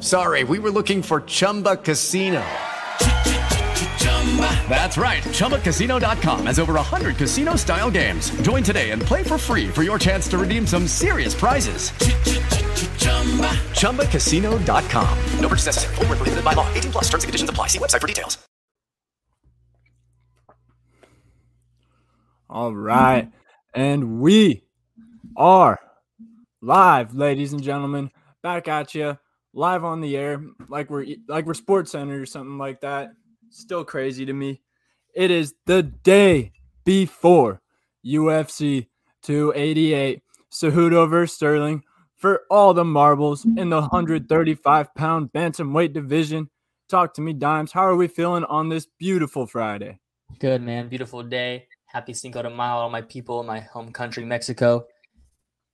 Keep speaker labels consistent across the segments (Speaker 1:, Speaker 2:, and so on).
Speaker 1: sorry, we were looking for Chumba Casino. That's right. ChumbaCasino.com has over 100 casino style games. Join today and play for free for your chance to redeem some serious prizes. ChumbaCasino.com.
Speaker 2: No purchase necessary. Where prohibited by law. 18 plus terms and conditions apply. See website for details.
Speaker 3: All right. And we are live, ladies and gentlemen, back at you, live on the air, like we're like we're Sports Center or something like that. Still crazy to me. It is the day before UFC 288, Cejudo versus Sterling for all the marbles in the 135 pound bantamweight division. Talk to me, Dimes. How are we feeling on this beautiful Friday?
Speaker 4: Good, man. Beautiful day. Happy Cinco de Mayo, all my people in my home country, Mexico.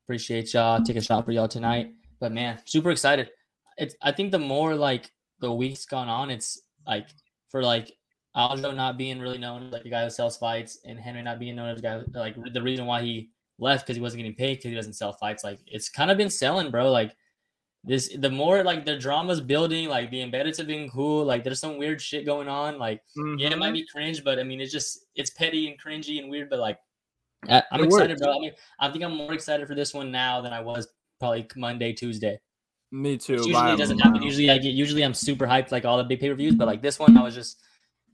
Speaker 4: Appreciate y'all. Take a shot for y'all tonight. But man, super excited. It's I think the more like the weeks gone on, it's like for like Aljo not being really known as like the guy who sells fights and Henry not being known as the guy like the reason why he left because he wasn't getting paid because he doesn't sell fights. Like it's kind of been selling, bro. Like this the more like the drama's building, like the embedded to being cool, like there's some weird shit going on. Like yeah, it might
Speaker 3: Mhm.
Speaker 4: be cringe, but I mean, it's just it's petty and cringy and weird. But like, I, I'm
Speaker 3: It
Speaker 4: excited,
Speaker 3: works.
Speaker 4: bro. I mean, I think I'm more excited for this one now than I was probably Monday, Tuesday.
Speaker 3: Me too.
Speaker 4: Usually it doesn't happen. Usually I get usually I'm super hyped like all the big pay per views, but like this one I was just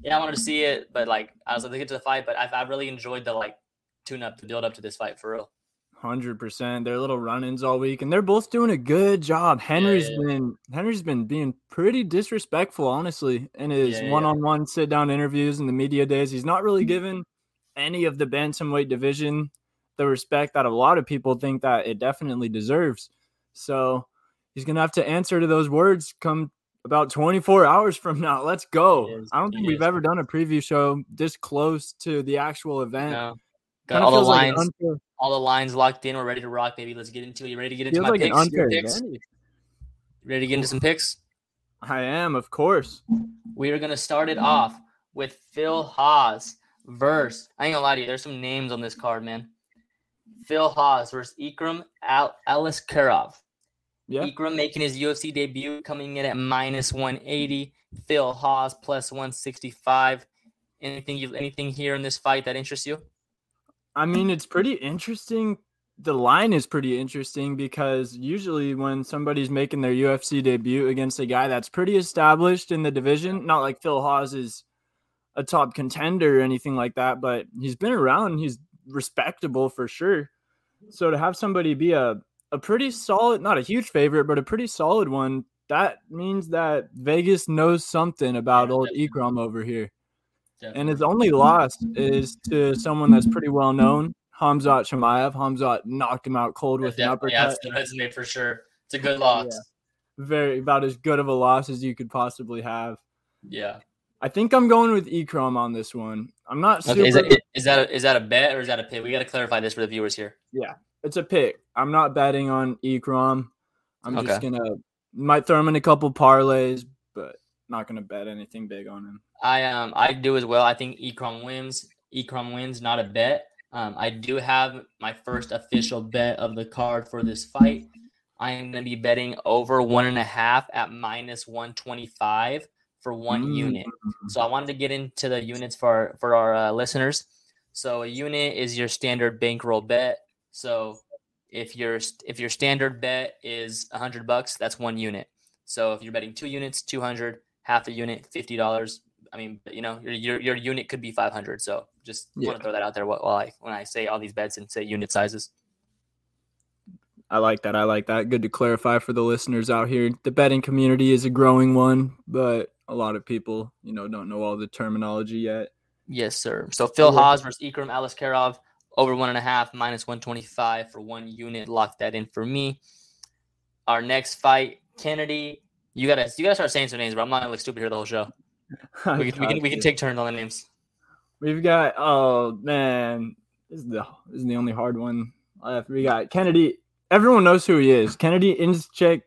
Speaker 4: yeah I wanted to see it, but like I was like to get to the fight, but I've I really enjoyed the like tune up, the build up to this fight for real.
Speaker 3: Hundred percent. Their little run-ins all week, and they're both doing a good job. Henry's
Speaker 4: yeah.
Speaker 3: been Henry's been being pretty disrespectful, honestly, in his
Speaker 4: Yeah, yeah.
Speaker 3: one-on-one sit-down interviews and the media days. He's not really mm-hmm. given any of the bantamweight division the respect that a lot of people think that it definitely deserves. So he's gonna have to answer to those words come about 24 hours from now. Let's go.
Speaker 4: is,
Speaker 3: I don't think we've
Speaker 4: is.
Speaker 3: ever done a preview show this close to the actual event.
Speaker 4: No. Got all the
Speaker 3: feels like
Speaker 4: lines,
Speaker 3: unfair-
Speaker 4: all the lines locked in. We're ready to rock, baby. Let's get into it. You ready to get into
Speaker 3: feels
Speaker 4: my
Speaker 3: like
Speaker 4: picks?
Speaker 3: Unfair
Speaker 4: picks? Ready to get into some picks?
Speaker 3: I am, of course.
Speaker 4: We are gonna start it off with Phil Hawes versus. I ain't gonna lie to you. There's some names on this card, man. Phil Hawes versus Ikram Al- Aliskerov.
Speaker 3: Yeah.
Speaker 4: Ikram making his UFC debut, coming in at minus 180. Phil Hawes plus 165. Anything you anything here in this fight that interests you?
Speaker 3: I mean, it's pretty interesting. The line is pretty interesting because usually when somebody's making their UFC debut against a guy that's pretty established in the division, not like Phil Hawes is a top contender or anything like that, but he's been around. He's respectable for sure. So to have somebody be a, a pretty solid, not a huge favorite, but a pretty solid one, that means that Vegas knows something about
Speaker 4: Yeah,
Speaker 3: old
Speaker 4: definitely.
Speaker 3: Ikram over here. And his only mm-hmm. loss is to someone that's pretty well known, Khamzat Chimaev. Hamzat knocked him out cold with an
Speaker 4: Definitely,
Speaker 3: uppercut.
Speaker 4: that's the resume for sure. It's a good loss.
Speaker 3: Very about as good of a loss as you could possibly have.
Speaker 4: Yeah.
Speaker 3: I think I'm going with Ikram on this one. I'm not super.
Speaker 4: Is that is that a, is that a bet or is that a pick? We got to clarify this for the viewers here.
Speaker 3: It's a pick. I'm not betting on Ikram. I'm just gonna might throw him in a couple parlays, but not gonna bet anything big on him.
Speaker 4: I um I do as well. I think Ekrom wins. Ekrom wins, not a bet. Um, I do have my first official bet of the card for this fight. I am going to be betting over one and a half at minus one twenty five for one
Speaker 3: Mm.
Speaker 4: unit. So I wanted to get into the units for our, for our uh, listeners. So a unit is your standard bankroll bet. So if your if your standard bet is a hundred bucks, that's one unit. So if you're betting two units, two hundred, half a unit, fifty dollars. I mean, you know, your, your your unit could be five hundred. So just want to throw that out there while I when I say all these bets and say unit sizes.
Speaker 3: I like that. I like that. Good to clarify for the listeners out here. The betting community is a growing one, but a lot of people, you know, don't know all the terminology yet.
Speaker 4: Yes, sir. So Phil
Speaker 3: Yeah.
Speaker 4: Hawes versus Ikram Aliskerov over one and a half minus 125 for one unit. Lock that in for me. Our next fight, Kennedy. You gotta you gotta start saying some names, bro. I'm not gonna look stupid here the whole show. We can, we can, we can take turns on the names.
Speaker 3: We've got oh man, this is the this is the only hard one left. We got Kennedy. Everyone knows who he is. Kennedy Inchek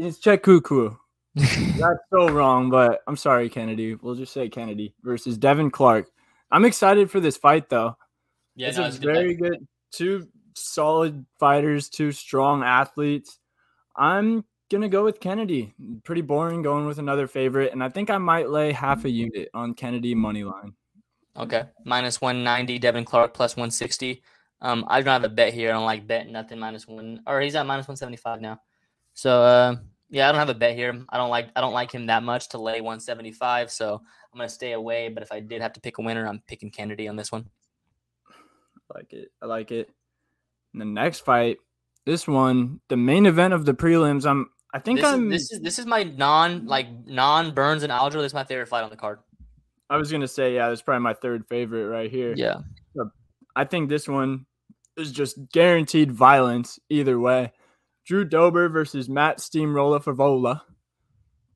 Speaker 3: Inchek Kuku. That's so wrong, but I'm sorry, Kennedy. We'll just say Kennedy versus Devin Clark. I'm excited for this fight though.
Speaker 4: Yeah,
Speaker 3: it's
Speaker 4: no,
Speaker 3: a
Speaker 4: it's a good
Speaker 3: very good two solid fighters, two strong athletes. I'm gonna go with Kennedy. Pretty boring going with another favorite, and I think I might lay half a unit on Kennedy money line.
Speaker 4: Okay, minus 190. Devin Clark plus 160. Um, I don't have a bet here. I don't like bet nothing minus one, or he's at minus 175 now. So uh, yeah, I don't have a bet here. I don't like I don't like him that much to lay 175. So I'm gonna stay away. But if I did have to pick a winner, I'm picking Kennedy on this one.
Speaker 3: I like it. I like it. And the next fight, this one, the main event of the prelims. I'm. I think
Speaker 4: This
Speaker 3: I'm.
Speaker 4: is, this is this is my non like non Burns and Aljo. This is my favorite fight on the card.
Speaker 3: I was gonna say, yeah, that's probably my third favorite right here.
Speaker 4: Yeah,
Speaker 3: I think this one is just guaranteed violence either way. Drew Dober versus Matt Steamroller Frevola.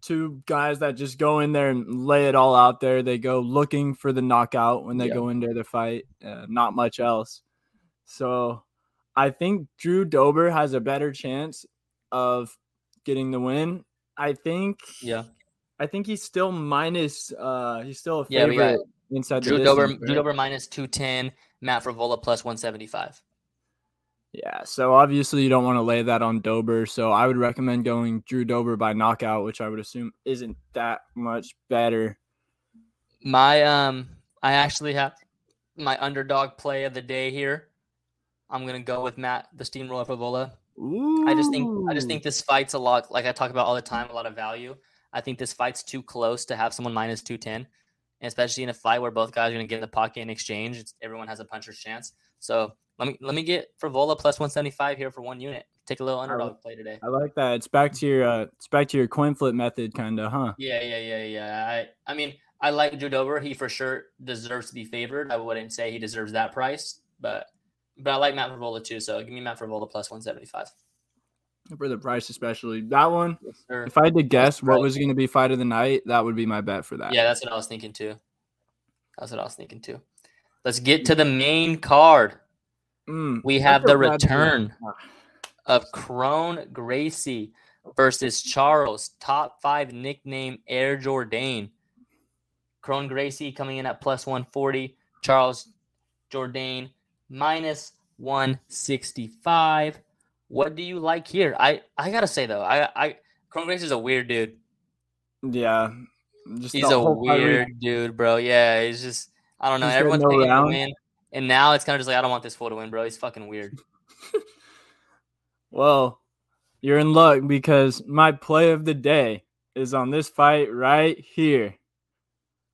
Speaker 3: Two guys that just go in there and lay it all out there. They go looking for the knockout when they
Speaker 4: Yeah.
Speaker 3: go into the fight. Uh, not much else. So I think Drew Dober has a better chance of getting the win. I think.
Speaker 4: yeah.
Speaker 3: I think he's still minus. Uh, he's still a favorite
Speaker 4: Yeah, we got
Speaker 3: favorite inside the
Speaker 4: Drew Dober,
Speaker 3: distance,
Speaker 4: Drew? Dober minus 210. Matt Frevola plus 175.
Speaker 3: Yeah, so obviously you don't want to lay that on Dober. So I would recommend going Drew Dober by knockout, which I would assume isn't that much better.
Speaker 4: My um, I actually have my underdog play of the day here. I'm gonna go with Matt the Steamroller Frevola. I just think I just think this fight's a lot like I talk about all the time, a lot of value. I think this fight's too close to have someone minus two ten, especially in a fight where both guys are gonna get in the pocket in exchange. It's, everyone has a puncher's chance. So let me let me get Frevola plus one seventy five here for one unit. Take a little underdog play today.
Speaker 3: I like that. It's back to your uh, it's back to your coin flip method, kind of, huh?
Speaker 4: Yeah, yeah, yeah, yeah. I I mean I like Drew Dober. He for sure deserves to be favored. I wouldn't say he deserves that price, but but I like Matt Frevola too. So give me Matt Frevola plus one seventy five.
Speaker 3: For the price, especially that one.
Speaker 4: Sure.
Speaker 3: If I had to guess what was going to be fight of the night, that would be my bet for that.
Speaker 4: Yeah, that's what I was thinking too. That's what I was thinking too. Let's get to the main card.
Speaker 3: Mm,
Speaker 4: We have the
Speaker 3: feel bad for-
Speaker 4: return of Kron Gracie versus Charles, top five nickname Air Jordan. Kron Gracie coming in at plus 140, Charles Jourdain minus 165. What do you like here? I, I gotta say though, I I Kron Gracie is a weird dude.
Speaker 3: Yeah, just
Speaker 4: He's a weird dude, bro. Yeah, he's just I don't know.
Speaker 3: He's
Speaker 4: Everyone's picking him to win, and now it's kind of just like I don't want this fool to win, bro. He's fucking weird.
Speaker 3: Well, you're in luck because my play of the day is on this fight right here.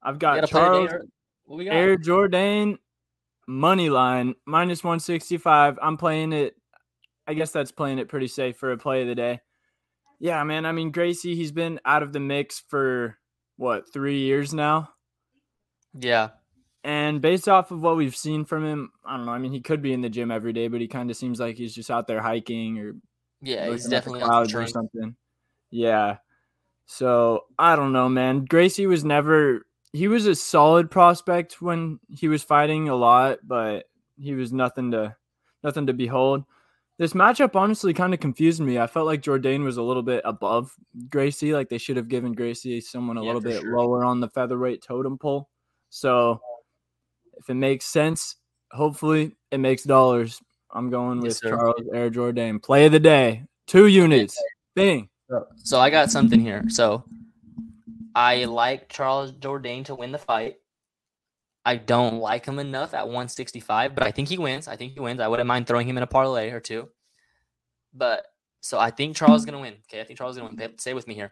Speaker 3: I've got
Speaker 4: gotta play today,
Speaker 3: Charles
Speaker 4: or- What we got?
Speaker 3: Air Jordan money line minus 165. I'm playing it. I guess that's playing it pretty safe for a play of the day. Yeah, man. I mean, Gracie, he's been out of the mix for what, three years now?
Speaker 4: Yeah,
Speaker 3: And based off of what we've seen from him, I don't know. I mean, he could be in the gym every day, but he kind of seems like he's just out there hiking or
Speaker 4: yeah, he's
Speaker 3: the
Speaker 4: definitely on
Speaker 3: clouds or something. Yeah. So I don't know, man. Gracie was never he was a solid prospect when he was fighting a lot, but he was nothing to nothing to behold. This matchup honestly kind of confused me. I felt like Jourdain was a little bit above Gracie. Like they should have given Gracie someone a
Speaker 4: Yeah,
Speaker 3: little bit
Speaker 4: sure.
Speaker 3: lower on the featherweight totem pole. So if it makes sense, hopefully it makes dollars. I'm going with
Speaker 4: Yes.
Speaker 3: Charles Air Jordan. Play of the day. Two units. Bing.
Speaker 4: So I got something here. So I like Charles Jourdain to win the fight. I don't like him enough at 165, but I think he wins. I think he wins. I wouldn't mind throwing him in a parlay or two. But so I think Charles is gonna win. Okay, I think Charles is gonna win. Stay with me here.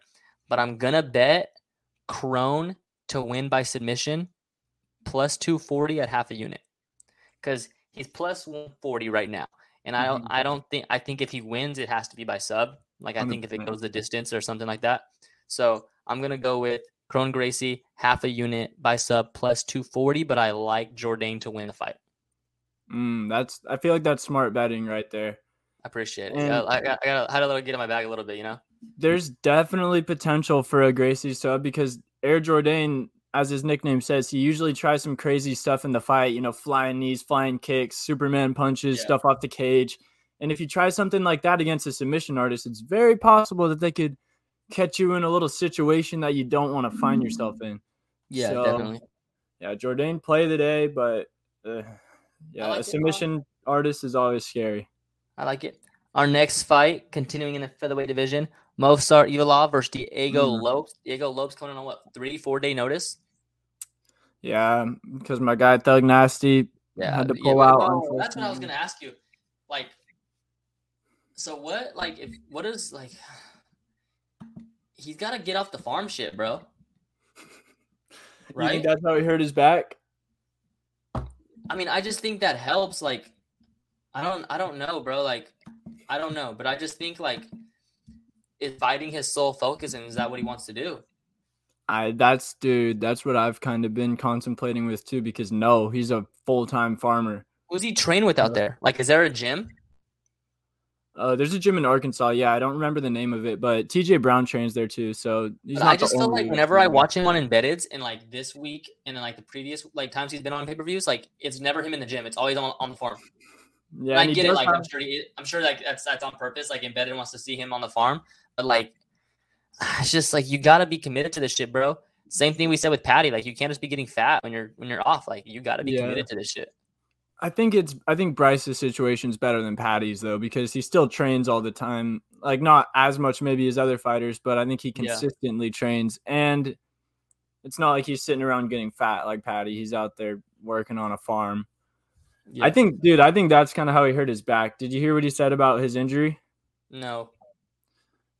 Speaker 4: But I'm gonna bet Kron to win by submission plus 240 at half a unit. Because he's plus 140 right now. And I don't I don't think I think if he wins, it has to be by sub. Like I think if it goes the distance or something like that. So I'm gonna go with Kron Gracie half a unit by sub plus 240, but I like Jourdain to win the fight.
Speaker 3: Mm, that's I feel like that's smart betting right there.
Speaker 4: I appreciate it.
Speaker 3: And-
Speaker 4: I, got, I got I had a little get in my bag a little bit, you know.
Speaker 3: There's definitely potential for a Gracie sub because Air Jordan, as his nickname says, he usually tries some crazy stuff in the fight, you know, flying knees, flying kicks, Superman punches,
Speaker 4: Yeah.
Speaker 3: stuff off the cage. And if you try something like that against a submission artist, it's very possible that they could catch you in a little situation that you don't want to find yourself in.
Speaker 4: Yeah,
Speaker 3: So,
Speaker 4: definitely.
Speaker 3: Yeah, Jourdain play the day, but uh, yeah,
Speaker 4: like
Speaker 3: a
Speaker 4: it,
Speaker 3: submission artist is always scary.
Speaker 4: I like it. Our next fight, continuing in the featherweight division, Movsar Evloev versus Diego
Speaker 3: Mm.
Speaker 4: Lopes. Diego Lopes coming on what three, four day notice?
Speaker 3: Yeah, because my guy Thug Nasty had to pull
Speaker 4: but-
Speaker 3: out.
Speaker 4: that's what I was gonna ask you. Like, so what? Like, if what is like? He's got to get off the farm shit, bro. Right?
Speaker 3: that's how he hurt his back.
Speaker 4: I mean, I just think that helps. Like, I don't, I don't know, bro. Like, I don't know, but I just think like, is fighting his sole focus, and is that what he wants to do?
Speaker 3: I that's dude, that's what I've kind of been contemplating with too. Because no, he's a full time farmer.
Speaker 4: Who's he train with out there? Like, is there a gym?
Speaker 3: Uh, there's a gym in Arkansas. Yeah, I don't remember the name of it, but TJ Brown trains there too. So he's not
Speaker 4: I just feel like whenever I watch him on Embeddeds and like this week and then like the previous like times he's been on pay per views, like it's never him in the gym. It's always on, on the farm.
Speaker 3: yeah,
Speaker 4: And I get it. Like
Speaker 3: have-
Speaker 4: I'm sure, he, I'm sure like that's that's on purpose. Like Embedded wants to see him on the farm, but like it's just like you gotta be committed to this shit, bro. Same thing we said with Patty. Like you can't just be getting fat when you're when you're off. Like you gotta be
Speaker 3: Yeah.
Speaker 4: committed to this shit.
Speaker 3: I think it's I think Bryce's situation's better than Patty's though because he still trains all the time. Like not as much maybe as other fighters, but I think he
Speaker 4: Yeah.
Speaker 3: consistently trains and it's not like he's sitting around getting fat like Patty. He's out there working on a farm.
Speaker 4: Yeah.
Speaker 3: I think dude, I think that's kind of how he hurt his back. Did you hear what he said about his injury?
Speaker 4: no.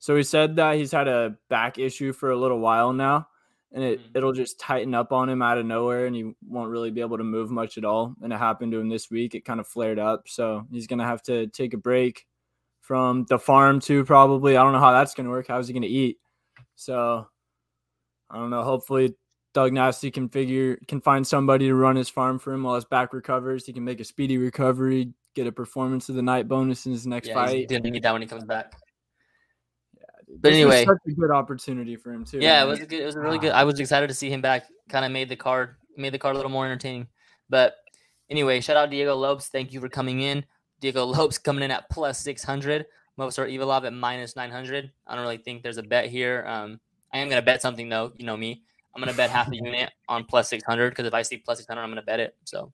Speaker 3: So he said that he's had a back issue for a little while now, and it
Speaker 4: Mhm.
Speaker 3: it'll just tighten up on him out of nowhere, and he won't really be able to move much at all. And it happened to him this week. It kind of flared up, so he's gonna have to take a break from the farm too. Probably. I don't know how that's gonna work. How's he gonna eat? So I don't know. Hopefully. Thug Nasty can figure can find somebody to run his farm for him while his back recovers. He can make a speedy recovery, get a performance of the night bonus in his next
Speaker 4: Yeah,
Speaker 3: fight.
Speaker 4: he's gonna get that when he comes back. But
Speaker 3: was
Speaker 4: anyway.
Speaker 3: such a good opportunity for him too.
Speaker 4: Yeah, it was a good. It was a really good. I was excited to see him back. Kind of made the card made the card a little more entertaining. But anyway, shout out Diego Lopes. Thank you for coming in. Diego Lopes coming in at plus six hundred. Movsar Evloev at minus nine hundred. I don't really think there's a bet here. Um, I am gonna bet something though. You know me. I'm gonna bet half a unit on plus six hundred because if I see plus six hundred, I'm gonna bet it. So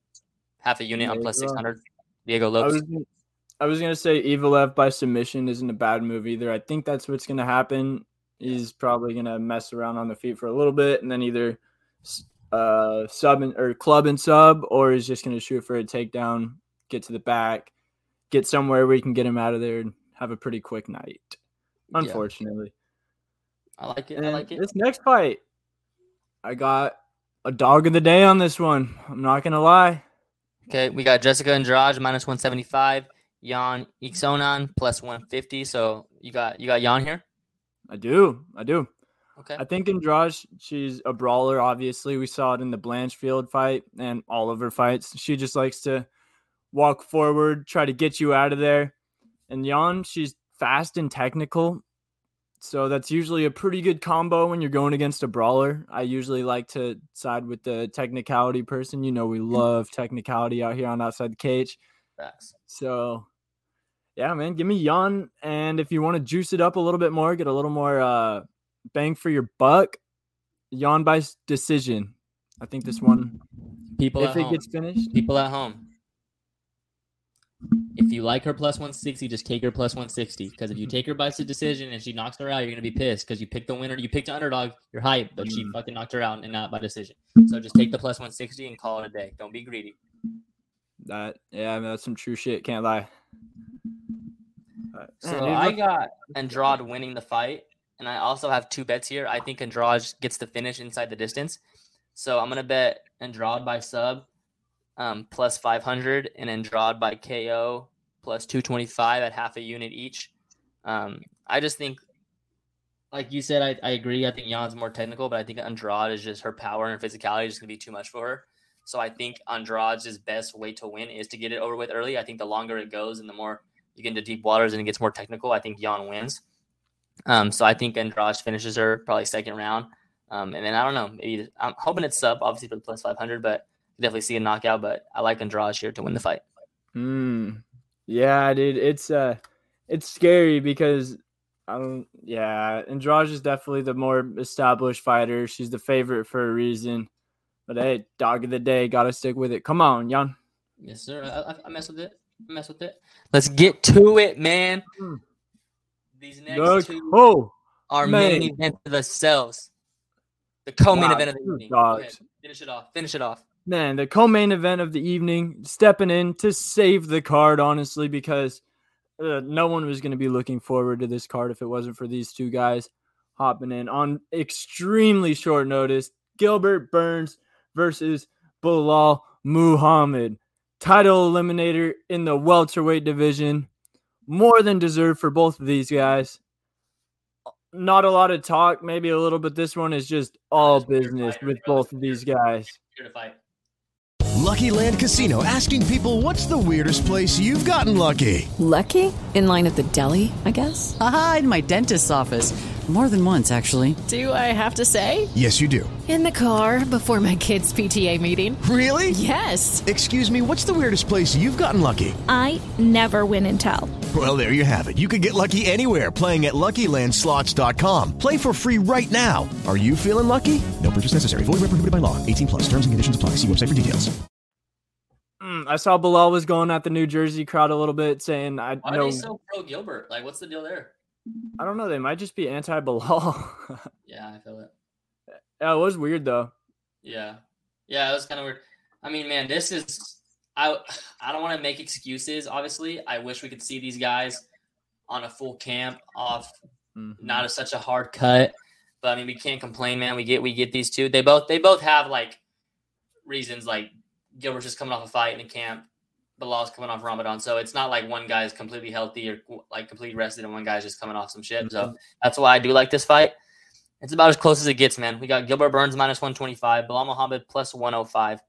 Speaker 4: half a unit
Speaker 3: There
Speaker 4: on plus six hundred. Diego Lopes.
Speaker 3: I was gonna say Evloev by submission isn't a bad move either. I think that's what's gonna happen. He's probably gonna mess around on the feet for a little bit and then either uh sub and, or club and sub, or he's just gonna shoot for a takedown, get to the back, get somewhere where he can get him out of there and have a pretty quick night.
Speaker 4: Yeah,
Speaker 3: Unfortunately.
Speaker 4: I like it.
Speaker 3: And
Speaker 4: I like it.
Speaker 3: This next fight, I got a dog of the day on this one. I'm not gonna lie.
Speaker 4: Okay, we got Jessica and Andrade minus 175, Yan Xiaonan plus 150. So you got you got Yan here.
Speaker 3: I do. I do.
Speaker 4: Okay.
Speaker 3: I think Andrade, she's a brawler. Obviously, we saw it in the Blanchfield fight and all of her fights. She just likes to walk forward, try to get you out of there. And Jan, she's fast and technical. So that's usually a pretty good combo when you're going against a brawler. I usually like to side with the technicality person. You know, we mm-hmm. love technicality out here on outside the cage.
Speaker 4: Facts.
Speaker 3: So, yeah, man, give me Yan. And if you want to juice it up a little bit more, get a little more uh, bang for your buck, Yan by decision. I think this one,
Speaker 4: People
Speaker 3: if
Speaker 4: at
Speaker 3: it
Speaker 4: home.
Speaker 3: gets finished,
Speaker 4: People at home. If you like her plus 160, just take her plus 160. Because if you take her by decision and she knocks her out, you're gonna be pissed because you picked the winner. You picked the underdog. You're hype, but she fucking knocked her out and not by decision. So just take the plus 160 and call it a day. Don't be greedy.
Speaker 3: that yeah, man, that's some true shit. Can't lie. But,
Speaker 4: So I
Speaker 3: look-
Speaker 4: got Andrade winning the fight, and I also have two bets here. I think Andrade gets the finish inside the distance, so I'm gonna bet Andrade by sub, um, plus 500, and Andrade by KO plus 225 at half a unit each. Um, I just think like you said, I, I agree. I think Yan's more technical, but I think Andrade is just her power and her physicality is just gonna be too much for her. So I think Andrade's best way to win is to get it over with early. I think the longer it goes and the more you get into deep waters and it gets more technical, I think Yan wins. Um, so I think Andrade finishes her probably second round. Um, and then I don't know, maybe I'm hoping it's sub, obviously for the plus 500, but definitely see a knockout. But I like Andrade here to win the fight.
Speaker 3: Hmm. Yeah, dude, it's uh, it's scary because I don't. Yeah, Andrade is definitely the more established fighter. She's the favorite for a reason. But hey, dog of the day, gotta stick with it. Come on, Yan.
Speaker 4: Yes, sir. I, I, I mess with it. Mess with it. Let's get to it, man. These next
Speaker 3: Look,
Speaker 4: two
Speaker 3: oh,
Speaker 4: are
Speaker 3: man.
Speaker 4: main event of themselves. The co-main
Speaker 3: Wow,
Speaker 4: event of the evening. Ahead. Finish it off. Finish it off.
Speaker 3: man, the co-main event of the evening, stepping in to save the card, honestly, because uh, no one was going to be looking forward to this card if it wasn't for these two guys hopping in on extremely short notice. Gilbert Burns versus Bilal Muhammad, title eliminator in the welterweight division. More than deserved for both of these guys. Not a lot of talk, maybe a little, but this one is just all
Speaker 4: Just
Speaker 3: business with both of these guys.
Speaker 4: Here to fight.
Speaker 5: Lucky Land Casino asking people what's the weirdest place you've gotten lucky?
Speaker 6: Lucky? In line at the deli, I guess?
Speaker 7: Aha, in my dentist's office. More than once, actually.
Speaker 6: Do I have to say?
Speaker 5: Yes, you do.
Speaker 6: In the car before my kids' PTA meeting.
Speaker 5: Really?
Speaker 6: Yes.
Speaker 5: Excuse me, what's the weirdest place you've gotten lucky?
Speaker 8: I never win and tell.
Speaker 5: Well, there you have it. You can get lucky anywhere playing at LuckyLandSlots.com. Play for free right now. Are you feeling lucky? No purchase necessary. Void where prohibited by law. 18 plus. Terms and conditions apply. See website for details.
Speaker 3: Mm, I saw Bilal was going at the New Jersey crowd a little bit, saying, "I
Speaker 4: Why are
Speaker 3: know,
Speaker 4: they so pro Gilbert? Like, what's the deal there?
Speaker 3: I don't know, they might just be anti Bilal."
Speaker 4: Yeah, I feel it.
Speaker 3: yeah, it was weird though.
Speaker 4: Yeah, yeah, it was kind of weird. I mean, man, this is I. I don't want to make excuses. Obviously, I wish we could see these guys on a full camp off
Speaker 3: Mhm.
Speaker 4: not a, such a hard cut. But I mean, we can't complain, man. We get we get these two. They both they both have like reasons. Like Gilbert's just coming off a fight in the camp. Bilal's coming off Ramadan, so it's not like one guy's completely healthy or like completely rested, and one guy's just coming off some shit. So that's why I do like this fight. It's about as close as it gets, man. We got Gilbert Burns minus 125, Bilal Muhammad plus 105.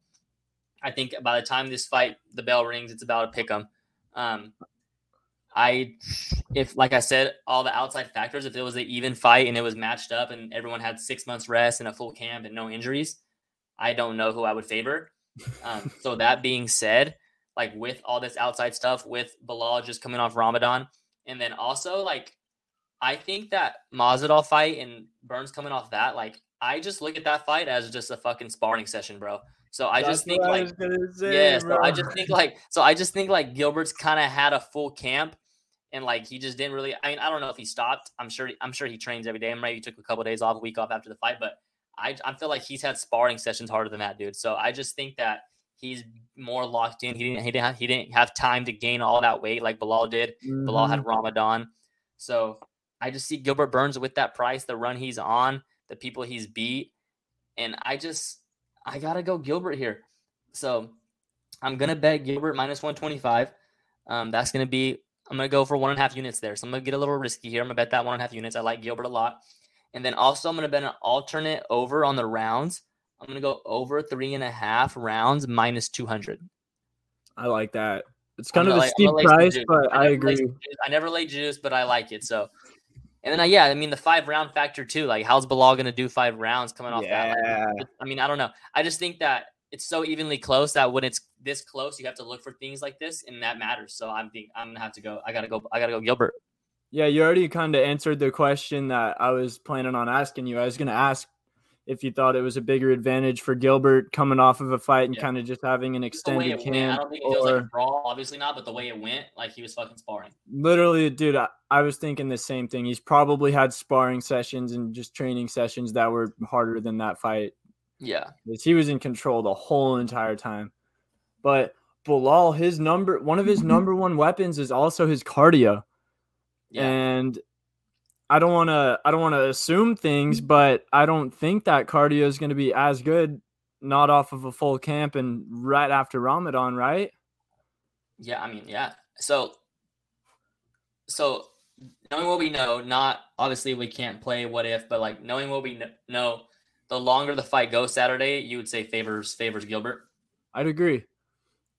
Speaker 4: I think by the time this fight, the bell rings, it's about to pick 'em. Um, I, if like I said, all the outside factors, if it was an even fight and it was matched up and everyone had six months rest and a full camp and no injuries, I don't know who I would favor. Um, so that being said, like with all this outside stuff, with Bilal just coming off Ramadan, and then also like I think that Masvidal fight and Burns coming off that, like I just look at that fight as just a fucking sparring session, bro. So I just think
Speaker 3: I
Speaker 4: like
Speaker 3: was say,
Speaker 4: yeah, so I just think like so I just think like Gilbert's kind of had a full camp and like he just didn't really I mean I don't know if he stopped. I'm sure I'm sure he trains every day and maybe he took a couple days off, a week off after the fight, but I I feel like he's had sparring sessions harder than that, dude. So I just think that he's more locked in. He didn't he didn't have, he didn't have time to gain all that weight like Bilal did. Bilal
Speaker 3: Mhm.
Speaker 4: had Ramadan. So I just see Gilbert Burns with that price, the run he's on, the people he's beat. And I just, I got to go Gilbert here. So I'm to bet Gilbert minus 125. Um, that's to be, I'm to go for one and a half units there. So I'm to get a little risky here. I'm to bet that one and a half units. I like Gilbert a lot. And then also, I'm to bet an alternate over on the rounds. I'm going to go over three and a half rounds minus 200.
Speaker 3: I like that. It's
Speaker 4: I'm
Speaker 3: kind of a steep
Speaker 4: gonna
Speaker 3: price, but I
Speaker 4: lay
Speaker 3: agree.
Speaker 4: I never lay juice, but I like it. So, and then, uh, yeah, I mean, the five round factor too. Like, how's Bilal going to do five rounds coming off that? Like, I mean, I don't know. I just think that it's so evenly close that when it's this close, you have to look for things like this, and that matters. So, I'm think I'm gonna have to go. I gotta go. I gotta go Gilbert.
Speaker 3: Yeah, you already kind of answered the question that I was planning on asking you. I was going to ask if you thought it was a bigger advantage for Gilbert coming off of a fight and
Speaker 4: Yeah.
Speaker 3: kind of just having an
Speaker 4: Just the way
Speaker 3: extended
Speaker 4: went, I
Speaker 3: camp.
Speaker 4: don't think it feels like
Speaker 3: Or
Speaker 4: a brawl. Obviously not, but the way it went, like he was fucking sparring.
Speaker 3: literally, dude, I, I was thinking the same thing. He's probably had sparring sessions and just training sessions that were harder than that fight.
Speaker 4: Yeah.
Speaker 3: He was in control the whole entire time. But Bilal, his number one of his number one weapons is also his cardio.
Speaker 4: yeah.
Speaker 3: and I don't want to I don't want to assume things, but I don't think that cardio is going to be as good not off of a full camp and right after Ramadan, right?
Speaker 4: Yeah, I mean, yeah. So, so knowing what we know, not obviously we can't play what if, but like knowing what we kn- know, the longer the fight goes Saturday, you would say favors favors Gilbert.
Speaker 3: I'd agree.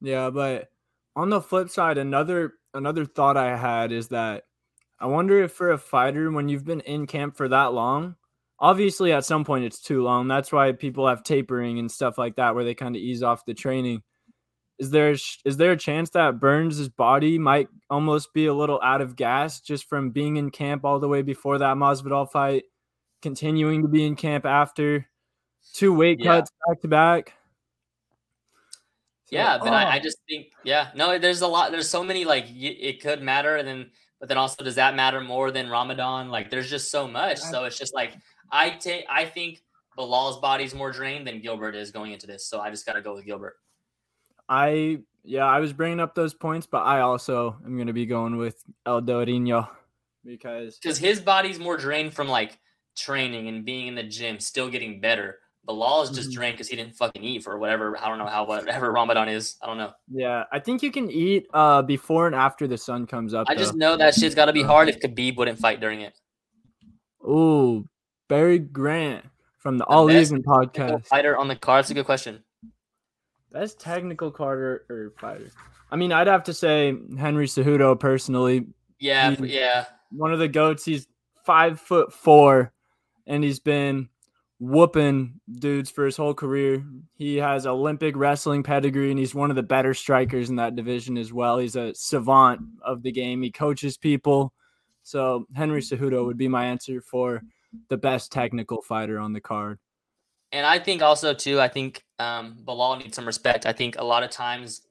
Speaker 3: Yeah, but on the flip side, another another thought I had is that I wonder if for a fighter when you've been in camp for that long, obviously at some point it's too long. That's why people have tapering and stuff like that where they kind of ease off the training. Is there is there a chance that Burns' body might almost be a little out of gas just from being in camp all the way before that Masvidal fight, continuing to be in camp after two weight
Speaker 4: Yeah.
Speaker 3: cuts back to back?
Speaker 4: Yeah, but I, uh I
Speaker 3: Oh.
Speaker 4: just think yeah, no, there's a lot. There's so many like y- it could matter, and then but then also does that matter more than Ramadan? Like there's just so much. So it's just like I take I think Bilal's body's more drained than Gilbert is going into this. So I just got to go with Gilbert.
Speaker 3: I yeah, I was bringing up those points, but I also am going to be going with El Durinho because
Speaker 4: because his body's more drained from like training and being in the gym, still getting better. Bilal is just
Speaker 3: Mhm.
Speaker 4: drained because he didn't fucking eat for whatever. I don't know how whatever Ramadan is. I don't know.
Speaker 3: yeah, I think you can eat uh before and after the sun comes up.
Speaker 4: I just know that shit's got to be hard if Khabib wouldn't fight during it.
Speaker 3: Ooh, Barry Grant from the
Speaker 4: The
Speaker 3: All Even podcast.
Speaker 4: Fighter on the card. That's a good question.
Speaker 3: Best technical Carter or fighter. I mean, I'd have to say Henry Cejudo personally.
Speaker 4: Yeah, yeah.
Speaker 3: One of the goats. He's five foot four, and he's been whooping dudes for his whole career. He has Olympic wrestling pedigree, and he's one of the better strikers in that division as well. He's a savant of the game. He coaches people. So Henry Cejudo would be my answer for the best technical fighter on the card.
Speaker 4: And I think also too, I think um, Bilal needs some respect. I think a lot of times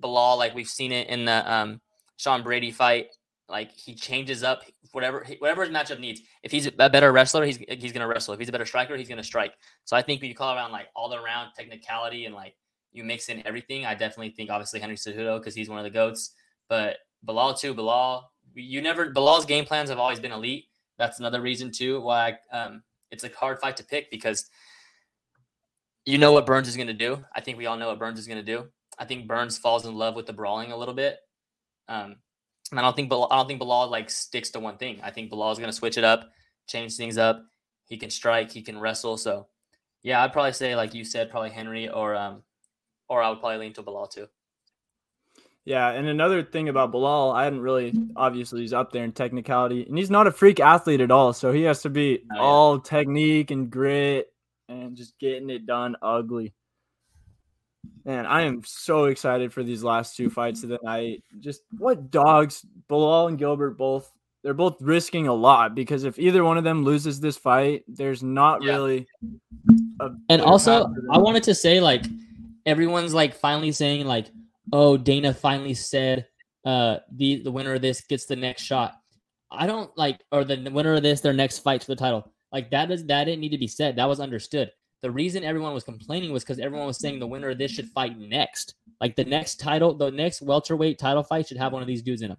Speaker 4: Bilal, like we've seen it in the um, Sean Brady fight, like he changes up whatever whatever his matchup needs. If he's a better wrestler, he's he's gonna wrestle. If he's a better striker, he's gonna strike. So I think when you call around like all the around technicality and like you mix in everything, I definitely think obviously Henry Cejudo because he's one of the goats, but Bilal too. Bilal, you never Bilal's game plans have always been elite. That's another reason too why um, it's a hard fight to pick because you know what Burns is going to do. I think we all know what Burns is going to do. I think Burns falls in love with the brawling a little bit. Um, I don't think Bilal, I don't think Bilal like sticks to one thing. I think Bilal is going to switch it up, change things up. He can strike, he can wrestle. So, yeah, I'd probably say like you said, probably Henry or um, or I would probably lean to Bilal too.
Speaker 3: Yeah, and another thing about Bilal, I hadn't really obviously he's up there in technicality, and he's not a freak athlete at all. So he has to be
Speaker 4: Oh, yeah.
Speaker 3: all technique and grit and just getting it done ugly. Man, I am so excited for these last two fights of the night. Just what dogs, Bilal and Gilbert both they're both risking a lot because if either one of them loses this fight, there's not
Speaker 4: Yeah.
Speaker 3: really a
Speaker 4: And also,
Speaker 3: path for them.
Speaker 4: I wanted to say like everyone's like finally saying like, oh, Dana finally said uh the the winner of this gets the next shot. I don't like or the winner of this their next fight for the title. Like that is that didn't need to be said. That was understood. The reason everyone was complaining was because everyone was saying the winner of this should fight next. Like the next title, the next welterweight title fight should have one of these dudes in them.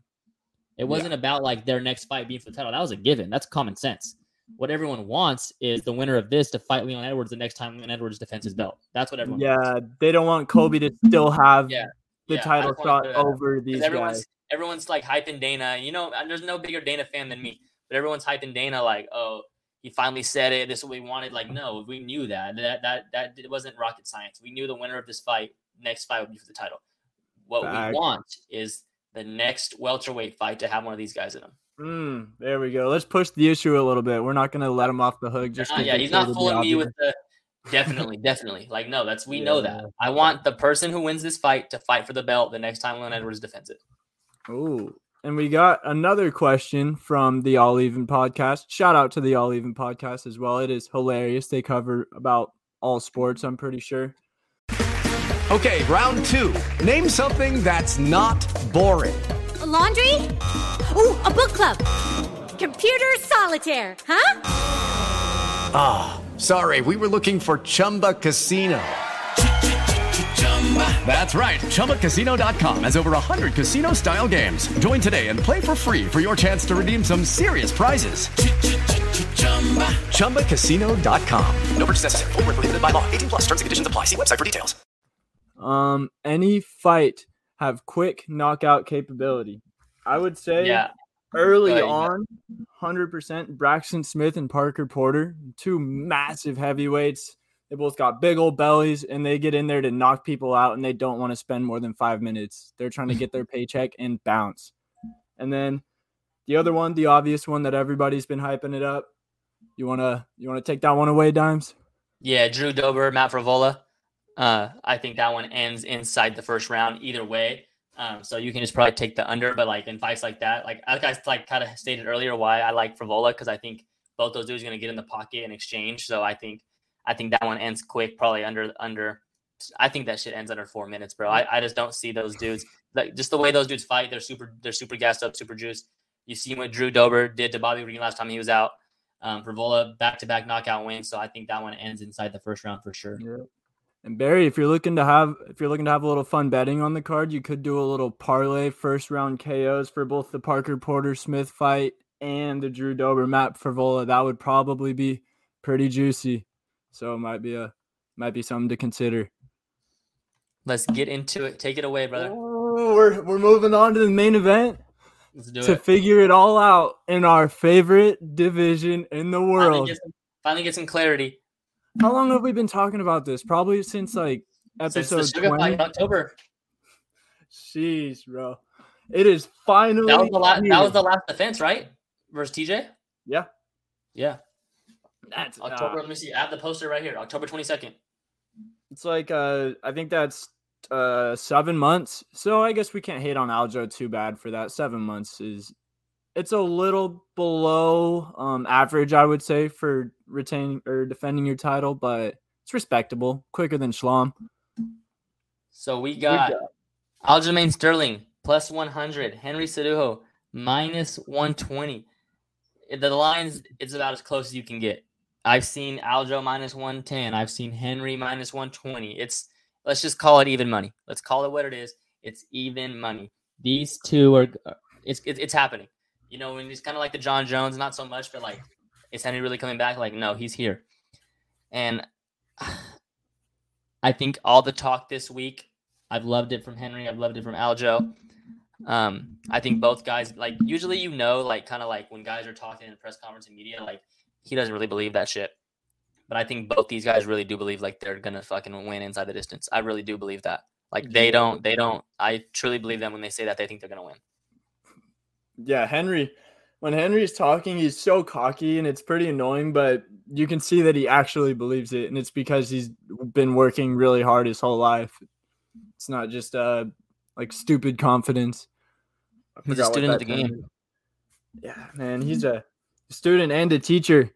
Speaker 4: It wasn't about like their next fight being for the title. That was a given. That's common sense. What everyone wants is the winner of this to fight Leon Edwards the next time Leon Edwards defends his belt. That's what everyone wants.
Speaker 3: Yeah, they don't want Colby to still have
Speaker 4: Yeah,
Speaker 3: the
Speaker 4: yeah,
Speaker 3: title shot
Speaker 4: clear that up.
Speaker 3: over these
Speaker 4: everyone's
Speaker 3: guys.
Speaker 4: everyone's like hyping Dana. You know, there's no bigger Dana fan than me, but everyone's hyping Dana like, oh, he finally said it. This is what we wanted. Like, no, we knew that. That that that it wasn't rocket science. We knew the winner of this fight, next fight would be for the title. What
Speaker 3: Facts.
Speaker 4: we want is the next welterweight fight to have one of these guys in them.
Speaker 3: Mm, there we go. Let's push the issue a little bit. We're not going to let him off the hook. Just
Speaker 4: Uh, yeah, he's not fooling me with the definitely, definitely. Like, no, that's we know that. I want the person who wins this fight to fight for the belt the next time Leon Edwards defends it.
Speaker 3: Ooh. And we got another question from the All Even podcast. Shout out to the All Even podcast as well. It is hilarious. They cover about all sports, I'm pretty sure.
Speaker 1: Okay, round two. Name something that's not boring.
Speaker 9: A laundry? Ooh, a book club. Computer solitaire, huh?
Speaker 1: Ah, sorry, we were looking for Chumba Casino. That's right. ChumbaCasino.com has over 100 casino style games. Join today and play for free for your chance to redeem some serious prizes. ChumbaCasino.com. No purchase necessary. Void where prohibited by law. 18 plus terms and conditions apply. See website for details.
Speaker 3: Um, any fight have quick knockout capability? I would say
Speaker 4: Yeah.
Speaker 3: early
Speaker 4: Right.
Speaker 3: on, hundred percent. Braxton Smith and Parker Porter, two massive heavyweights. They both got big old bellies, and they get in there to knock people out, and they don't want to spend more than five minutes. They're trying to get their paycheck and bounce. And then the other one, the obvious one that everybody's been hyping it up. You wanna you wanna take that one away, Dimes?
Speaker 4: Yeah, Drew Dober, Matt Frevola. Uh, I think that one ends inside the first round either way. Um, so you can just probably take the under, but like in fights like that, like like I like kind of stated earlier, why I like Frevola because I think both those dudes are gonna get in the pocket and exchange. So I think I think that one ends quick, probably under under. I think that shit ends under four minutes, bro. I, I just don't see those dudes like just the way those dudes fight. They're super they're super gassed up, super juiced. You see what Drew Dober did to Bobby Green last time he was out. Um, Frevola back to back knockout win, so I think that one ends inside the first round for sure.
Speaker 3: And Barry, if you're looking to have if you're looking to have a little fun betting on the card, you could do a little parlay first round KOs for both the Parker Porter Smith fight and the Drew Dober Matt Frevola. That would probably be pretty juicy. So it might be a might be something to consider.
Speaker 4: Let's get into it. Take it away, brother.
Speaker 3: Oh, we're we're moving on to the main event
Speaker 4: Let's do
Speaker 3: to
Speaker 4: it.
Speaker 3: figure it all out in our favorite division in the
Speaker 4: Finally
Speaker 3: world.
Speaker 4: get, some, finally get some clarity.
Speaker 3: How long have we been talking about this? Probably since like
Speaker 4: Since
Speaker 3: episode
Speaker 4: fight
Speaker 3: 20.
Speaker 4: in October.
Speaker 3: Jeez, bro. It is finally
Speaker 4: That was the last. That was the last defense, right? Versus TJ.
Speaker 3: Yeah.
Speaker 4: Yeah.
Speaker 3: That's
Speaker 4: October.
Speaker 3: uh,
Speaker 4: let me see. I have the poster right here. October twenty second.
Speaker 3: It's like uh I think that's uh seven months. So I guess we can't hate on Aljo too bad for that. Seven months is it's a little below um average, I would say, for retaining or defending your title, but it's respectable. Quicker than Schlom.
Speaker 4: So we got Aljamain Sterling plus one hundred. Henry Cejudo minus one twenty. The lines it's about as close as you can get. I've seen Aljo minus one ten. I've seen Henry minus one twenty. It's let's just call it even money. Let's call it what it is. It's even money. These two are it's it's, it's happening. You know, when he's kind of like the Jon Jones, not so much, but like is Henry really coming back? Like, no, he's here. And I think all the talk this week, I've loved it from Henry. I've loved it from Aljo. Um, I think both guys, like, usually you know, like, kind of like when guys are talking in press conference and media, like, he doesn't really believe that shit. But I think both these guys really do believe like they're gonna fucking win inside the distance. I really do believe that. Like they don't, they don't. I truly believe them when they say that they think they're gonna win.
Speaker 3: Yeah, Henry. When Henry's talking, he's so cocky and it's pretty annoying, but you can see that he actually believes it. And it's because he's been working really hard his whole life. It's not just uh like stupid confidence.
Speaker 4: He's a student of the game.
Speaker 3: is. Yeah, man, he's a student and a teacher.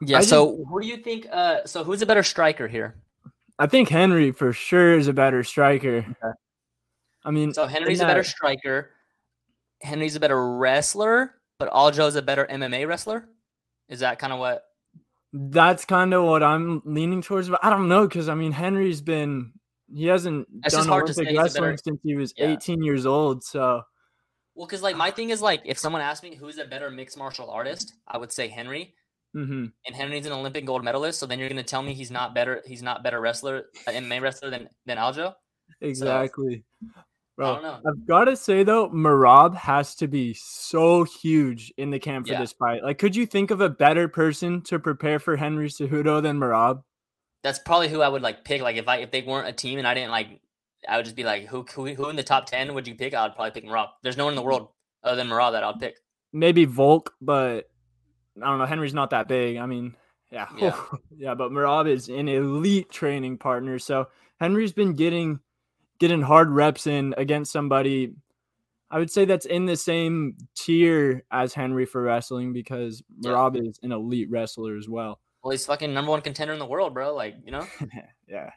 Speaker 4: Yeah.
Speaker 3: I
Speaker 4: so who do you think? Uh, so who's a better striker here?
Speaker 3: I think Henry for sure is a better striker. I mean,
Speaker 4: So Henry's a better striker. Henry's a better wrestler, but Aljo's a better MMA wrestler. Is that kind of what?
Speaker 3: That's kind of what I'm leaning towards. But I don't know because I mean Henry's been he hasn't
Speaker 4: It's
Speaker 3: done
Speaker 4: just
Speaker 3: Olympic
Speaker 4: a
Speaker 3: wrestling
Speaker 4: better-
Speaker 3: since he was
Speaker 4: Yeah.
Speaker 3: 18 years old. So
Speaker 4: Well, because like my thing is like, if someone asked me who's a better mixed martial artist, I would say Henry.
Speaker 3: mhm.
Speaker 4: And Henry's an Olympic gold medalist, so then you're gonna tell me he's not better. He's not better wrestler, MMA wrestler than than Aljo.
Speaker 3: exactly. Bro,
Speaker 4: don't know.
Speaker 3: I've got to say though, Merab has to be so huge in the camp for
Speaker 4: Yeah.
Speaker 3: this fight. Like, could you think of a better person to prepare for Henry Cejudo than Merab?
Speaker 4: That's probably who I would like pick. Like if I if they weren't a team and I didn't like, I would just be like, who who, who in the top ten would you pick? I would probably pick Merab. There's no one in the world other than Merab that I'd pick.
Speaker 3: Maybe Volk, but I don't know. Henry's not that big. I mean, yeah,
Speaker 4: Yeah.
Speaker 3: yeah. But Merab is an elite training partner. So Henry's been getting getting hard reps in against somebody. I would say that's in the same tier as Henry for wrestling because
Speaker 4: Yeah.
Speaker 3: Merab is an elite wrestler as well.
Speaker 4: Well, he's fucking number one contender in the world, bro. Like you know.
Speaker 3: yeah.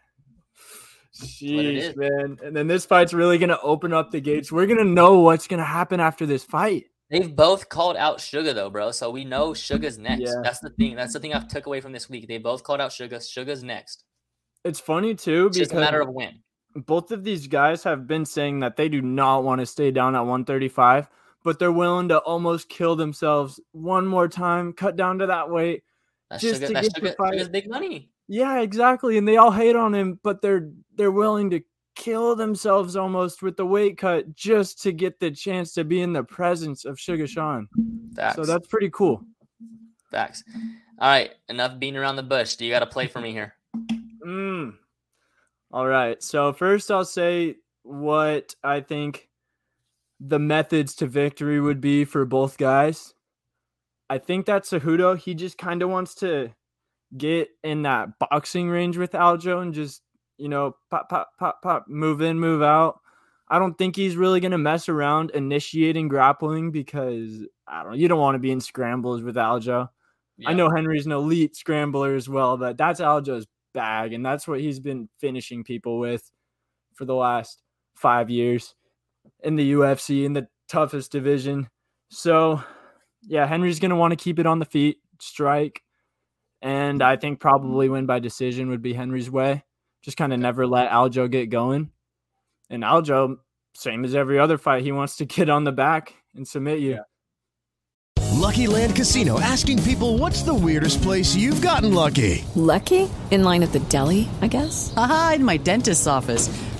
Speaker 3: Jeez, man. And then this fight's really gonna open up the gates. We're gonna know what's gonna happen after this fight.
Speaker 4: They've both called out Sugar though, bro. So we know Sugar's next.
Speaker 3: Yeah.
Speaker 4: That's the thing. That's the thing I've took away from this week. They both called out Sugar. Sugar's next.
Speaker 3: It's funny too
Speaker 4: It's just a matter of when.
Speaker 3: both of these guys have been saying that they do not want to stay down at 135, but they're willing to almost kill themselves one more time, cut down to that weight.
Speaker 4: That's
Speaker 3: just
Speaker 4: Sugar.
Speaker 3: to get the fight.
Speaker 4: Sugar's big money.
Speaker 3: Yeah, exactly. And they all hate on him, but they're they're willing to kill themselves almost with the weight cut just to get the chance to be in the presence of Sugar Sean.
Speaker 4: Facts.
Speaker 3: So that's pretty cool.
Speaker 4: Facts. All right, enough beating around the bush. Do you got to play for me here?
Speaker 3: Mm. All right. So first I'll say what I think the methods to victory would be for both guys. I think that Cejudo, he just kind of wants to get in that boxing range with Aljo and just, you know, pop, pop, pop, pop, move in, move out. I don't think he's really going to mess around initiating grappling because I don't. You don't want to be in scrambles with Aljo. I know Henry's an elite scrambler as well, but that's Aljo's bag, and that's what he's been finishing people with for the last five years in the UFC in the toughest division. So, yeah, Henry's going to want to keep it on the feet, strike, and mm. I think probably mm. win by decision would be Henry's way. Just kind of never let Aljo get going. And Aljo, same as every other fight, he wants to get on the back and submit you.
Speaker 5: Lucky Land Casino asking people what's the weirdest place you've gotten lucky?
Speaker 6: Lucky? In line at the deli, I guess?
Speaker 7: Aha, in my dentist's office.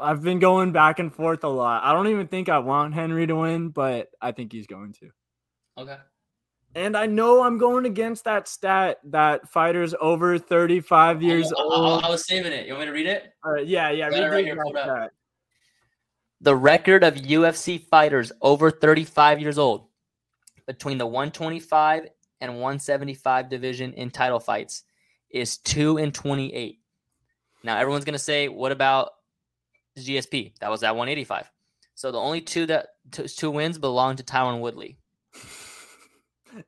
Speaker 3: I've been going back and forth a lot. I don't even think I want Henry to win, but I think he's going to.
Speaker 4: Okay.
Speaker 3: And I know I'm going against that stat that fighters over 35 years
Speaker 4: I, I-
Speaker 3: old.
Speaker 4: I was saving it. You want me to read it?
Speaker 3: All right, yeah, yeah. Read
Speaker 4: right
Speaker 3: the
Speaker 4: here,
Speaker 3: exact
Speaker 4: up. The record of UFC fighters over 35 years old between the 125 and 175 division in title fights is 2 and 28. Now everyone's going to say what about GSP? That was at 185. So the only two that t- two wins belong to Tyron Woodley.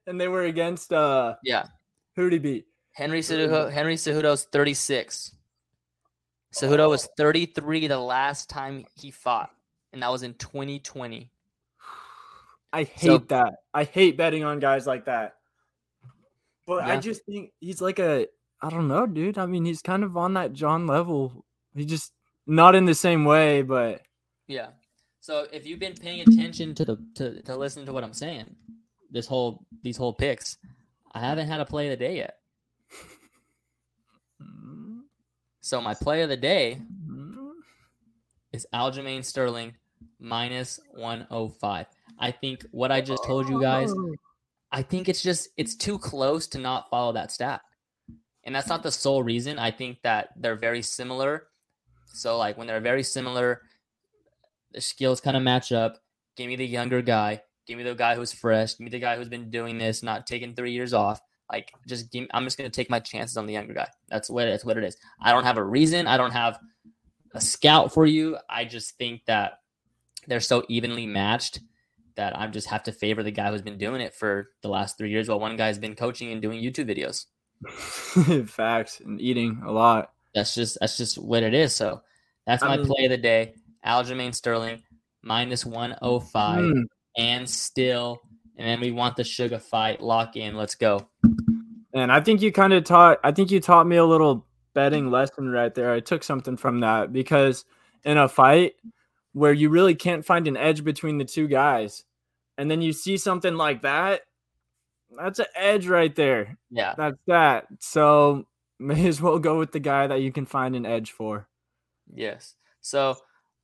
Speaker 3: And they were against uh
Speaker 4: Yeah.
Speaker 3: Who did he beat?
Speaker 4: Henry Cejudo, Henry Cejudo's 36. Cejudo was 33 the last time he fought, and that was in 2020.
Speaker 3: I hate
Speaker 4: So-
Speaker 3: that. I hate betting on guys like that. But I just think he's like a I don't know, dude. I mean, he's kind of on that John level. He just not in the same way, but
Speaker 4: Yeah. So if you've been paying attention to the to, to listen to what I'm saying, this whole these whole picks, I haven't had a play of the day yet. So my play of the day is Aljamain Sterling minus 105. I think what I just told you guys, I think it's just it's too close to not follow that stat. And that's not the sole reason. I think that they're very similar. So like when they're very similar, the skills kind of match up. Give me the younger guy. Give me the guy who's fresh. Give me the guy who's been doing this, not taking three years off. Like, just give. I'm just gonna take my chances on the younger guy. That's what that's what it is. I don't have a reason. I don't have a scout for you. I just think that they're so evenly matched that I just have to favor the guy who's been doing it for the last three years, while one guy's been coaching and doing YouTube videos.
Speaker 3: facts and eating a lot.
Speaker 4: That's just that's just what it is. So that's my
Speaker 3: mean-
Speaker 4: play of the day. Aljamain Sterling minus 105
Speaker 3: Hmm.
Speaker 4: and still and then we want the sugar fight lock in. Let's go.
Speaker 3: And I think you kind of taught I think you taught me a little betting lesson right there. I took something from that because in a fight where you really can't find an edge between the two guys and then you see something like that, that's an edge right there.
Speaker 4: Yeah.
Speaker 3: That's that. So may as well go with the guy that you can find an edge for.
Speaker 4: Yes. So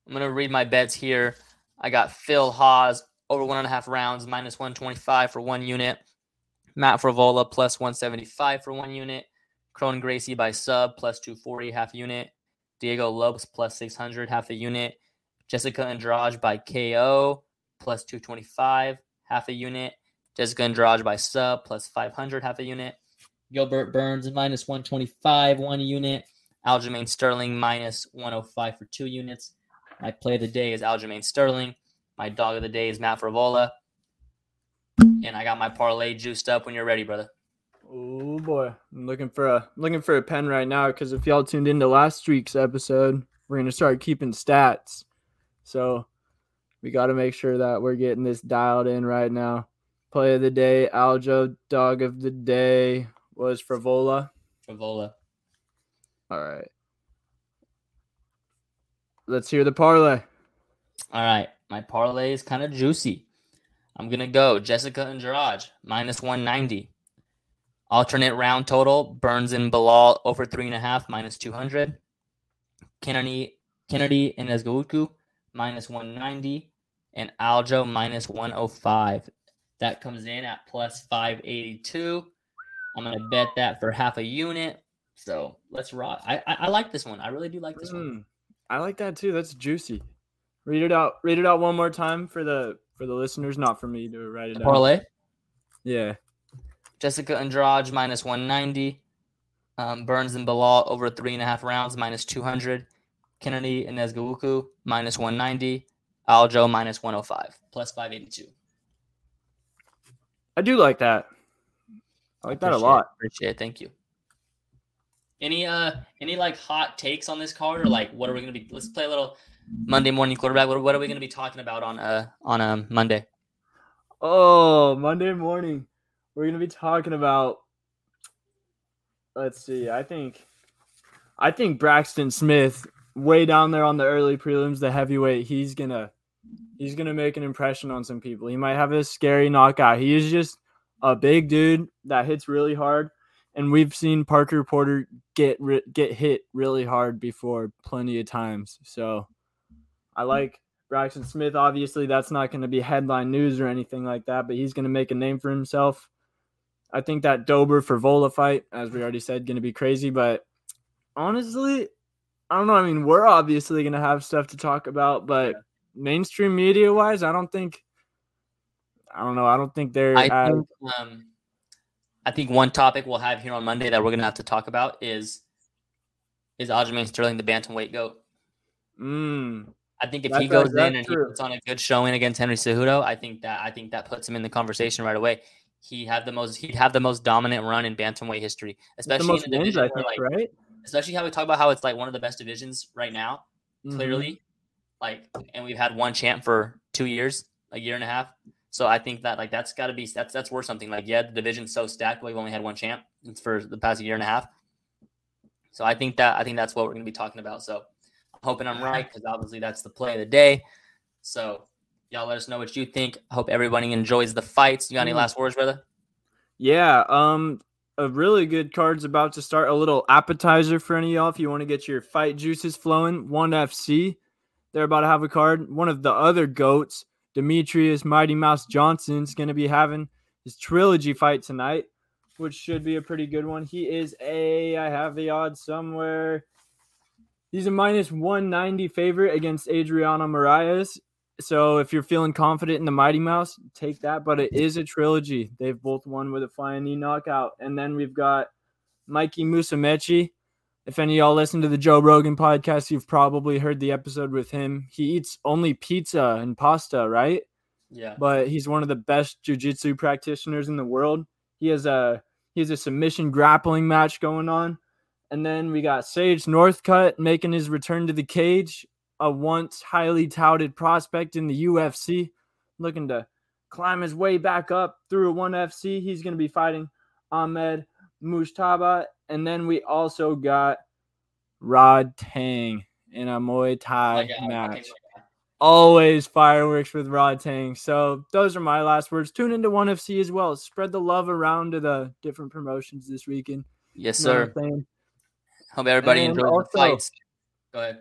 Speaker 4: I'm gonna read my bets here. I got Phil Hawes over one and a half rounds, minus 125 for one unit. Matt Frevola plus 175 for one unit. Kron Gracie by sub plus 240 half unit. Diego Lopes plus 600 half a unit. Jessica Andrade by KO plus 225 half a unit. Jessica Andrade by sub plus 500 half a unit. Gilbert Burns minus 125 one unit. Aljamain Sterling minus 105 for two units. My play of the day is Aljamain Sterling. My dog of the day is Matt Frevola. And I got my parlay juiced up when you're ready, brother.
Speaker 3: Oh boy, I'm looking for a looking for a pen right now because if y'all tuned into last week's episode, we're gonna start keeping stats. So we got to make sure that we're getting this dialed in right now. Play of the day, Aljo. Dog of the day was Frevola.
Speaker 4: Frevola.
Speaker 3: All right. Let's hear the parlay.
Speaker 4: All right. My parlay is kind of juicy. I'm going to go Jessica and Andrade minus 190. Alternate round total Burns and Belal over three and a half minus 200. Kennedy, Kennedy and Nzechukwu minus 190. And Aljo minus 105. That comes in at plus 582. I'm going to bet that for half a unit. So let's rock. I, I, I like this one. I really do like this mm, one.
Speaker 3: I like that too. That's juicy. Read it out. Read it out one more time for the for the listeners, not for me to write it
Speaker 4: down. Parlay.
Speaker 3: Yeah.
Speaker 4: Jessica Andrade minus 190. Um, Burns and Belal over three and a half rounds minus 200. Kennedy and Nzechukwu minus 190. Aljo minus 105 plus 582.
Speaker 3: I do like that. I like that a lot.
Speaker 4: Appreciate it. Thank you. Any uh any like hot takes on this card or like what are we gonna be? Let's play a little Monday morning quarterback. What, what are we gonna be talking about on uh on um Monday?
Speaker 3: Oh, Monday morning we're gonna be talking about. Let's see. I think, I think Braxton Smith, way down there on the early prelims, the heavyweight, he's gonna, he's gonna make an impression on some people. He might have a scary knockout. He is just a big dude that hits really hard, and we've seen Parker Porter get get hit really hard before plenty of times. So, I hmm. like Braxton Smith. Obviously, that's not going to be headline news or anything like that, but he's going to make a name for himself. I think that Dober Frevola fight, as we already said, going to be crazy. But honestly, I don't know. I mean, we're obviously going to have stuff to talk about, but yeah. mainstream media wise, I don't think. I don't know. I don't think they're.
Speaker 4: I as, think. Um, I think one topic we'll have here on Monday that we're going to have to talk about is is Aljamain Sterling the bantamweight goat.
Speaker 3: Mm,
Speaker 4: I think if he goes in and true. he puts on a good showing against Henry Cejudo, I think that I think that puts him in the conversation right away he had the most he'd have the most dominant run in bantamweight history, especially in the division wins, where, like, right? Especially how we talk about how it's like one of the best divisions right now, mm-hmm. clearly. Like, and we've had one champ for two years, a year and a half. So I think that like that's got to be that's that's worth something. Like, yeah, the division's so stacked, we've only had one champ for the past year and a half. So I think that I think that's what we're going to be talking about. So I'm hoping I'm right because obviously that's the play of the day. So Y'all let us know what you think. Hope everybody enjoys the fights. You got any mm. last words, brother?
Speaker 3: Yeah. Um, a really good card's about to start. A little appetizer for any y'all if you want to get your fight juices flowing. One FC, they're about to have a card. One of the other goats, Demetrious Mighty Mouse Johnson's going to be having his trilogy fight tonight, which should be a pretty good one. He is a, I have the odds somewhere. He's a minus 190 favorite against Adriano Moraes. So if you're feeling confident in the Mighty Mouse, take that. But it is a trilogy. They've both won with a flying knee knockout. And then we've got Mikey Musumeci. If any of y'all listen to the Joe Rogan podcast, you've probably heard the episode with him. He eats only pizza and pasta, right?
Speaker 4: Yeah.
Speaker 3: But he's one of the best jiu-jitsu practitioners in the world. He has a he has a submission grappling match going on. And then we got Sage Northcutt making his return to the cage a once highly touted prospect in the UFC, looking to climb his way back up through a one FC. He's going to be fighting Ahmed Mujtaba. And then we also got Rodtang in a Muay Thai match. Always fireworks with Rodtang. So those are my last words. Tune into ONE FC as well. Spread the love around to the different promotions this weekend.
Speaker 4: Yes, sir. Hope everybody and enjoys also, the fights. Go ahead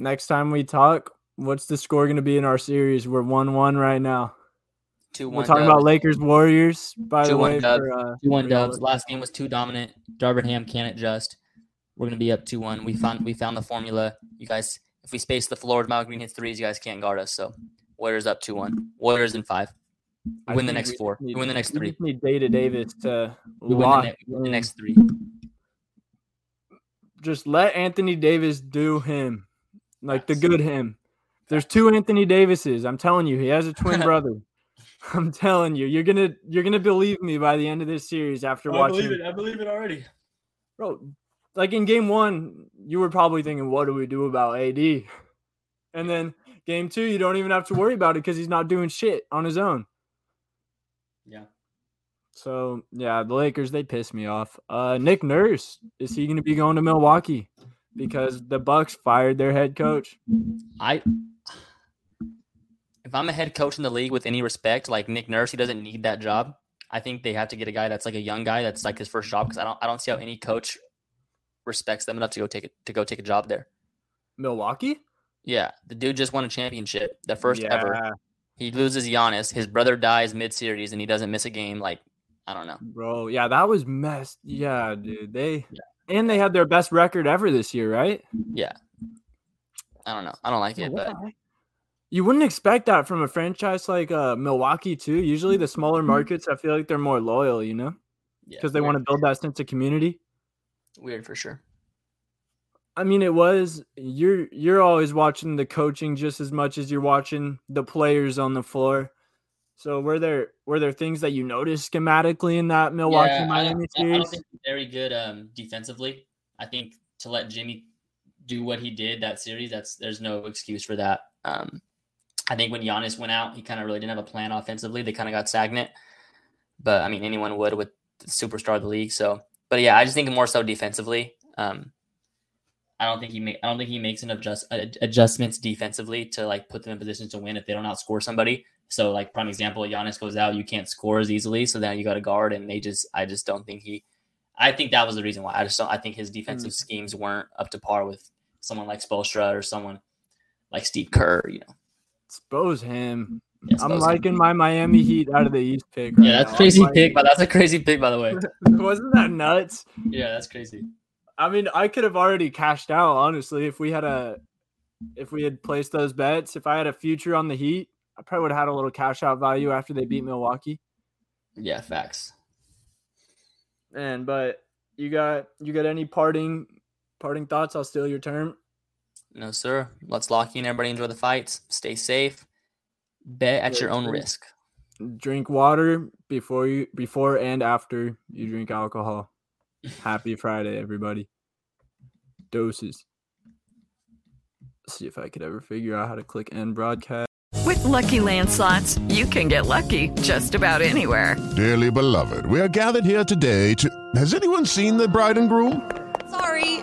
Speaker 3: next time we talk, what's the score going to be in our series? We're one one right now.
Speaker 4: Two
Speaker 3: one. We're talking dubs. about Lakers Warriors. By two the way,
Speaker 4: dubs. For, uh, two one dubs. Last game was too dominant. Darvin Ham can't adjust. We're gonna be up two one. We found we found the formula. You guys, if we space the floor, Mal Green hits threes, you guys can't guard us. So Warriors up two one. Warriors in five. We win the next four. Need, we win the next three.
Speaker 3: We need Data Davis to
Speaker 4: we win the, ne- the next three.
Speaker 3: Just let Anthony Davis do him. Like the good him. There's two Anthony Davises. I'm telling you, he has a twin brother. I'm telling you, you're gonna you're gonna believe me by the end of this series after
Speaker 4: I
Speaker 3: watching.
Speaker 4: I believe it. I believe it already,
Speaker 3: bro. Like in game one, you were probably thinking, "What do we do about AD?" And then Game two, you don't even have to worry about it because he's not doing shit on his own.
Speaker 4: Yeah.
Speaker 3: So yeah, the Lakers they piss me off. Uh, Nick Nurse is he going to be going to Milwaukee because the Bucks fired their head coach?
Speaker 4: I if I'm a head coach in the league with any respect, like Nick Nurse, he doesn't need that job. I think they have to get a guy that's like a young guy that's like his first job because I don't I don't see how any coach respects them enough to go take it to go take a job there.
Speaker 3: Milwaukee?
Speaker 4: Yeah, the dude just won a championship, the first
Speaker 3: Yeah.
Speaker 4: ever. He loses Giannis. His brother dies mid series, and he doesn't miss a game. Like I don't know.
Speaker 3: Bro, yeah, that was messed. Yeah, dude. They and they had their best record ever this year, right?
Speaker 4: Yeah, I don't know. I don't like it, but?
Speaker 3: You wouldn't expect that from a franchise like uh, Milwaukee, too. Usually, the smaller markets, I feel like they're more loyal, you know,
Speaker 4: yeah,
Speaker 3: because they want to build that sense of community.
Speaker 4: weird for sure.
Speaker 3: I mean, it was you're you're always watching the coaching just as much as you're watching the players on the floor. So were there were there things that you noticed schematically in that Milwaukee
Speaker 4: Yeah,
Speaker 3: Miami
Speaker 4: I don't
Speaker 3: series?
Speaker 4: very good um, defensively. I think to let Jimmy do what he did that series, that's there's no excuse for that. Um, I think when Giannis went out, he kind of really didn't have a plan offensively. They kind of got stagnant. But I mean, anyone would with the superstar of the league. So, but yeah, I just think more so defensively. Um, I don't think he make I don't think he makes enough just ad- adjustments defensively to like put them in positions to win if they don't outscore somebody. So like prime example, Giannis goes out, you can't score as easily, so then you got to guard, and they just I just don't think he. I think that was the reason why I just don't. I think his defensive schemes weren't up to par with someone like Spoelstra or someone like Steve Kerr. You know,
Speaker 3: Expose him.
Speaker 4: Yeah,
Speaker 3: I'm
Speaker 4: expose him.
Speaker 3: liking my Miami Heat out of the East pick. Right
Speaker 4: yeah, that's
Speaker 3: now.
Speaker 4: crazy
Speaker 3: like-
Speaker 4: pick, but that's a crazy pick by the way.
Speaker 3: Wasn't that nuts?
Speaker 4: Yeah, that's crazy.
Speaker 3: I mean, I could have already cashed out honestly if we had a if we had placed those bets. If I had a future on the Heat, I probably would have had a little cash out value after they beat Milwaukee.
Speaker 4: Yeah, facts.
Speaker 3: And but you got you got any parting parting thoughts? I'll steal your term.
Speaker 4: No, sir. Let's lock in. Everybody enjoy the fights. Stay safe. Bet at your own risk.
Speaker 3: Drink water before you before and after you drink alcohol. Happy Friday, everybody. Doses. See if I could ever figure out how to click end broadcast.
Speaker 10: With Lucky Land slots, you can get lucky just about anywhere.
Speaker 11: Dearly beloved, we are gathered here today to. Has anyone seen the bride and groom?
Speaker 12: Sorry,